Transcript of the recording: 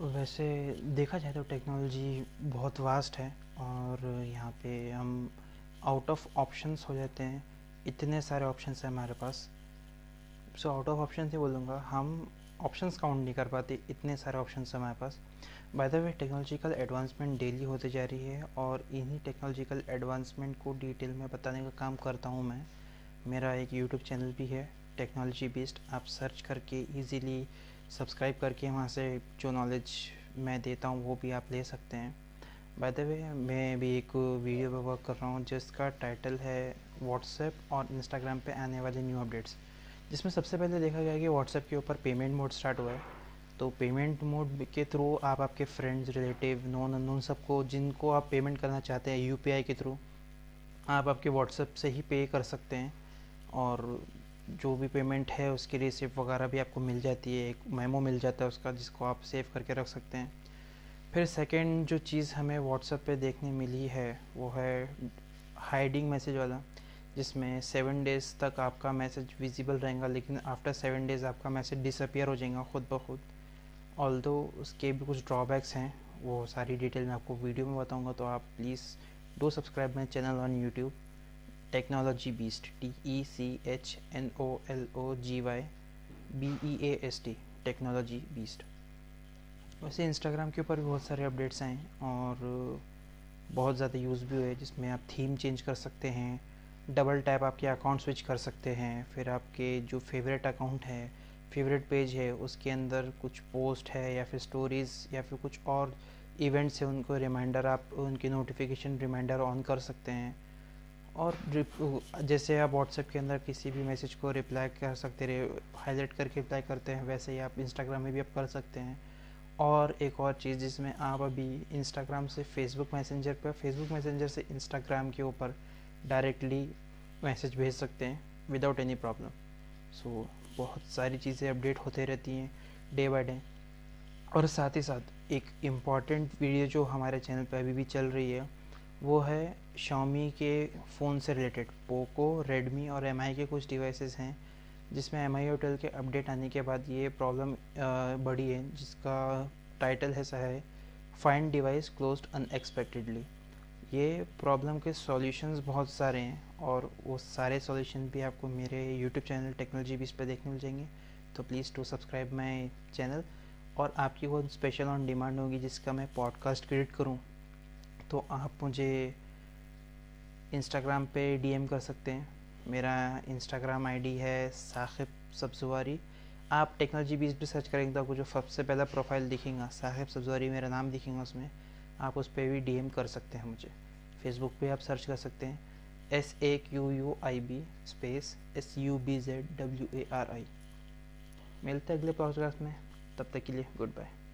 वैसे देखा जाए तो टेक्नोलॉजी बहुत वास्ट है और यहाँ पे हम आउट ऑफ़ ऑप्शंस हो जाते हैं। इतने सारे ऑप्शंस हैं हमारे पास। सो आउट ऑफ़ ऑप्शन ही बोलूँगा। हम ऑप्शंस काउंट नहीं कर पाते, इतने सारे ऑप्शंस हैं हमारे पास। By the way technological advancement daily होते जा रही है और इन्हीं टेक्नोलॉजिकल एडवांसमेंट को डिटेल में बताने का काम करता हूँ मैं। मेरा एक यूट्यूब चैनल भी है टेक्नोलॉजी बेस्ड आप सर्च करके इजीली सब्सक्राइब करके वहाँ से जो नॉलेज मैं देता हूँ, वो भी आप ले सकते हैं। बाय द वे मैं भी एक वीडियो पे वर्क कर रहा हूँ, जिसका टाइटल है व्हाट्सएप और इंस्टाग्राम पे आने वाले न्यू अपडेट्स जिसमें सबसे पहले देखा गया कि व्हाट्सएप के ऊपर पेमेंट मोड स्टार्ट हुआ है। तो पेमेंट मोड के थ्रू आप आपके फ्रेंड्स रिलेटिव नॉन अननोन सबको, जिनको आप पेमेंट करना चाहते हैं यूपीआई के थ्रू आप आपके व्हाट्सएप से ही पे कर सकते हैं। और जो भी पेमेंट है, उसकी रिसिप्ट वगैरह भी आपको मिल जाती है, एक मेमो मिल जाता है उसका जिसको आप सेव करके रख सकते हैं। फिर सेकेंड जो चीज़ हमें व्हाट्सएप पे देखने मिली है, वो है हाइडिंग मैसेज वाला, जिसमें सेवन डेज़ तक आपका मैसेज विजिबल रहेगा, लेकिन आफ्टर सेवन डेज़ आपका मैसेज डिसअपियर हो जाएगा खुद ब खुद। ऑल उसके भी कुछ ड्रॉबैक्स हैं, वो सारी डिटेल मैं आपको वीडियो में बताऊँगा तो आप please do subscribe my channel on YouTube technology beast T E C H N O L O G Y B E A S T technology beast वैसे इंस्टाग्राम के ऊपर भी बहुत सारे अपडेट्स हैं और बहुत ज़्यादा यूज़ भी हुए जिसमें आप थीम चेंज कर सकते हैं डबल टैप आपके अकाउंट स्विच कर सकते हैं, फिर आपके जो फेवरेट अकाउंट है फेवरेट पेज है, उसके अंदर कुछ पोस्ट है या फिर स्टोरीज़ या फिर कुछ और इवेंट्स है, उनको रिमाइंडर आप, उनके नोटिफिकेशन रिमाइंडर ऑन कर सकते हैं। और जैसे आप व्हाट्सएप के अंदर किसी भी मैसेज को रिप्लाई कर सकते रहे हाईलाइट करके रिप्लाई करते हैं, वैसे ही आप इंस्टाग्राम में भी आप कर सकते हैं। और एक और चीज़ जिसमें आप अभी इंस्टाग्राम से फेसबुक मैसेंजर पर फेसबुक मैसेंजर से इंस्टाग्राम के ऊपर डायरेक्टली मैसेज भेज सकते हैं विदाउट एनी प्रॉब्लम सो बहुत सारी चीज़ें अपडेट होते रहती हैं डे बाय डे और साथ ही साथ एक इंपॉर्टेंट वीडियो जो हमारे चैनल पर अभी भी चल रही है वो है शामी के फ़ोन से रिलेटेड पोको रेडमी और एमआई के कुछ डिवाइसेस हैं, जिसमें एम आई के अपडेट आने के बाद ये प्रॉब्लम बढ़ी है, जिसका टाइटल ऐसा है फाइंड डिवाइस क्लोज अनएक्सपेक्टेडली ये प्रॉब्लम के सॉल्यूशंस बहुत सारे हैं और वो सारे सॉल्यूशन भी आपको मेरे यूट्यूब चैनल टेक्नोलॉजी बीस पर देखने मिल जाएँगे। तो please to subscribe my channel और आपकी वो स्पेशल ऑन डिमांड होगी, जिसका मैं पॉडकास्ट क्रिएट करूँ। तो आप मुझे इंस्टाग्राम पे डीएम कर सकते हैं। मेरा इंस्टाग्राम आईडी है साहिब सब्जुआरी। आप टेक्नोलॉजी बीस भी सर्च करेंगे तो आपको जो सबसे पहला प्रोफ़ाइल दिखेगा साहिब सब्जुआरी मेरा नाम दिखेगा उसमें। आप उस पर भी डीएम कर सकते हैं मुझे। फेसबुक पे आप सर्च कर सकते हैं। S A Q U I B space S U B Z W A R I मिलते हैं अगले पॉडकास्ट में। तब तक के लिए गुड बाय